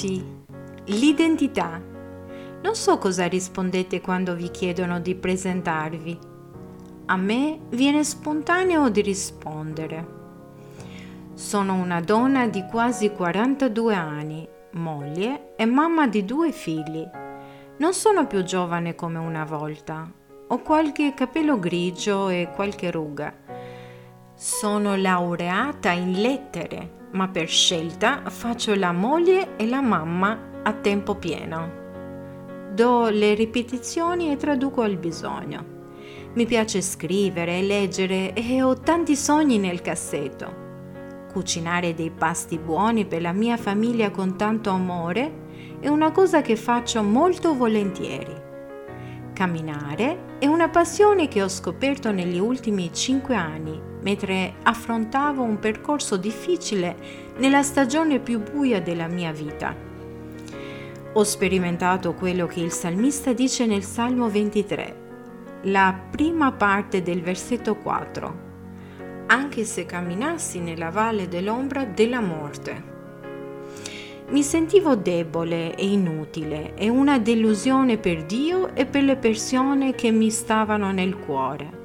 Benvenuti! L'identità. Non so cosa rispondete quando vi chiedono di presentarvi. A me viene spontaneo di rispondere. Sono una donna di quasi 42 anni, moglie e mamma di due figli. Non sono più giovane come una volta. Ho qualche capello grigio e qualche ruga. Sono laureata in lettere ma per scelta faccio la moglie e la mamma a tempo pieno. Do le ripetizioni e traduco al bisogno. Mi piace scrivere e leggere e ho tanti sogni nel cassetto. Cucinare dei pasti buoni per la mia famiglia con tanto amore è una cosa che faccio molto volentieri. Camminare è una passione che ho scoperto negli ultimi cinque anni mentre affrontavo un percorso difficile nella stagione più buia della mia vita. Ho sperimentato quello che il salmista dice nel Salmo 23, la prima parte del versetto 4. Anche se camminassi nella valle dell'ombra della morte. Mi sentivo debole e inutile e una delusione per Dio e per le persone che mi stavano nel cuore.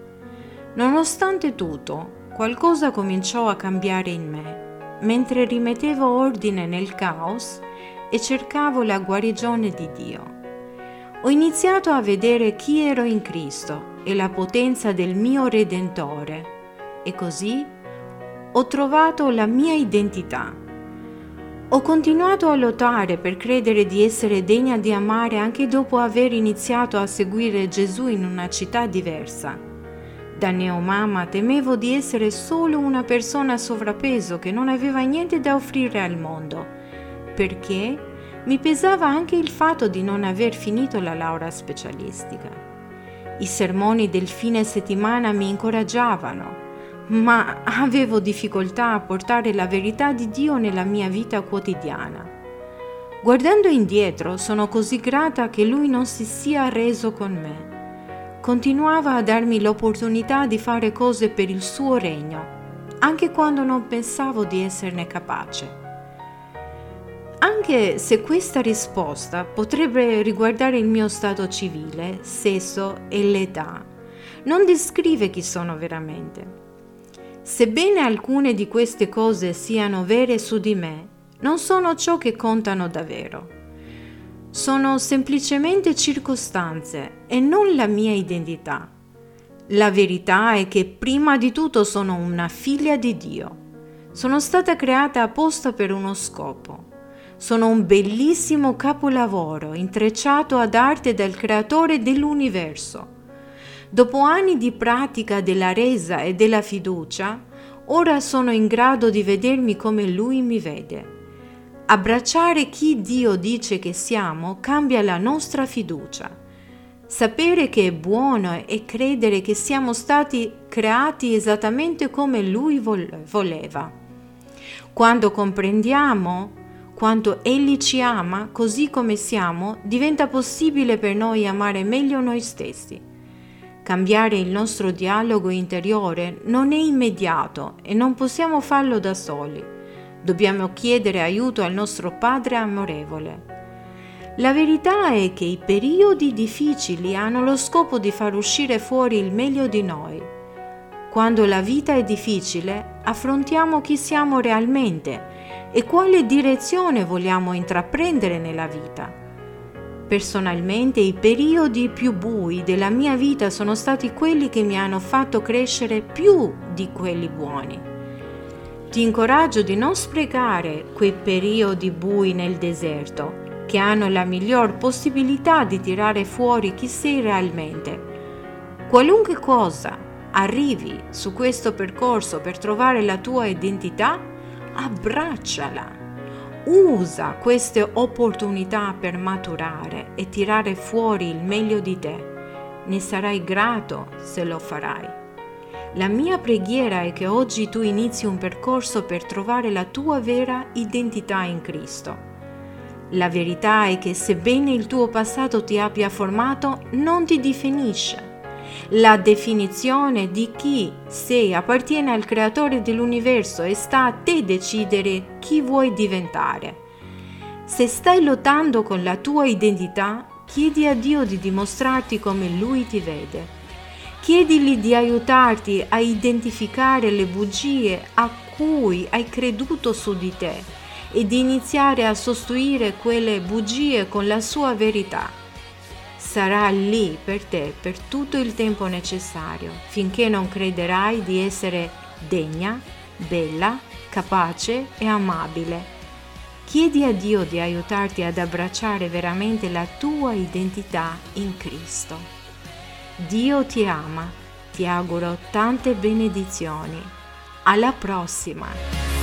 Nonostante tutto, qualcosa cominciò a cambiare in me, mentre rimettevo ordine nel caos e cercavo la guarigione di Dio. Ho iniziato a vedere chi ero in Cristo e la potenza del mio Redentore e così ho trovato la mia identità. Ho continuato a lottare per credere di essere degna di amare anche dopo aver iniziato a seguire Gesù in una città diversa da neomama temevo di essere solo una persona sovrappeso che non aveva niente da offrire al mondo, perché mi pesava anche il fatto di non aver finito la laurea specialistica. I sermoni del fine settimana mi incoraggiavano, ma avevo difficoltà a portare la verità di Dio nella mia vita quotidiana. Guardando indietro sono così grata che Lui non si sia reso con me continuava a darmi l'opportunità di fare cose per il suo regno, anche quando non pensavo di esserne capace. Anche se questa risposta potrebbe riguardare il mio stato civile, sesso e l'età, non descrive chi sono veramente. Sebbene alcune di queste cose siano vere su di me, non sono ciò che contano davvero sono semplicemente circostanze e non la mia identità. La verità è che prima di tutto sono una figlia di Dio. Sono stata creata apposta per uno scopo. Sono un bellissimo capolavoro intrecciato ad arte dal creatore dell'universo. Dopo anni di pratica della resa e della fiducia, ora sono in grado di vedermi come lui mi vede. Abbracciare chi Dio dice che siamo cambia la nostra fiducia. Sapere che è buono e credere che siamo stati creati esattamente come Lui voleva. Quando comprendiamo quanto Egli ci ama così come siamo, diventa possibile per noi amare meglio noi stessi. Cambiare il nostro dialogo interiore non è immediato e non possiamo farlo da soli Dobbiamo chiedere aiuto al nostro Padre amorevole. La verità è che i periodi difficili hanno lo scopo di far uscire fuori il meglio di noi. Quando la vita è difficile, affrontiamo chi siamo realmente e quale direzione vogliamo intraprendere nella vita. Personalmente i periodi più bui della mia vita sono stati quelli che mi hanno fatto crescere più di quelli buoni. Ti incoraggio di non sprecare quei periodi bui nel deserto, che hanno la miglior possibilità di tirare fuori chi sei realmente. Qualunque cosa arrivi su questo percorso per trovare la tua identità, abbracciala. Usa queste opportunità per maturare e tirare fuori il meglio di te. Ne sarai grato se lo farai. La mia preghiera è che oggi tu inizi un percorso per trovare la tua vera identità in Cristo. La verità è che sebbene il tuo passato ti abbia formato, non ti definisce. La definizione di chi sei appartiene al creatore dell'universo e sta a te decidere chi vuoi diventare. Se stai lottando con la tua identità, chiedi a Dio di dimostrarti come Lui ti vede. Chiedigli di aiutarti a identificare le bugie a cui hai creduto su di te e di iniziare a sostituire quelle bugie con la sua verità. Sarà lì per te per tutto il tempo necessario, finché non crederai di essere degna, bella, capace e amabile Chiedi a Dio di aiutarti ad abbracciare veramente la tua identità in Cristo. Dio ti ama, ti auguro tante benedizioni. Alla prossima!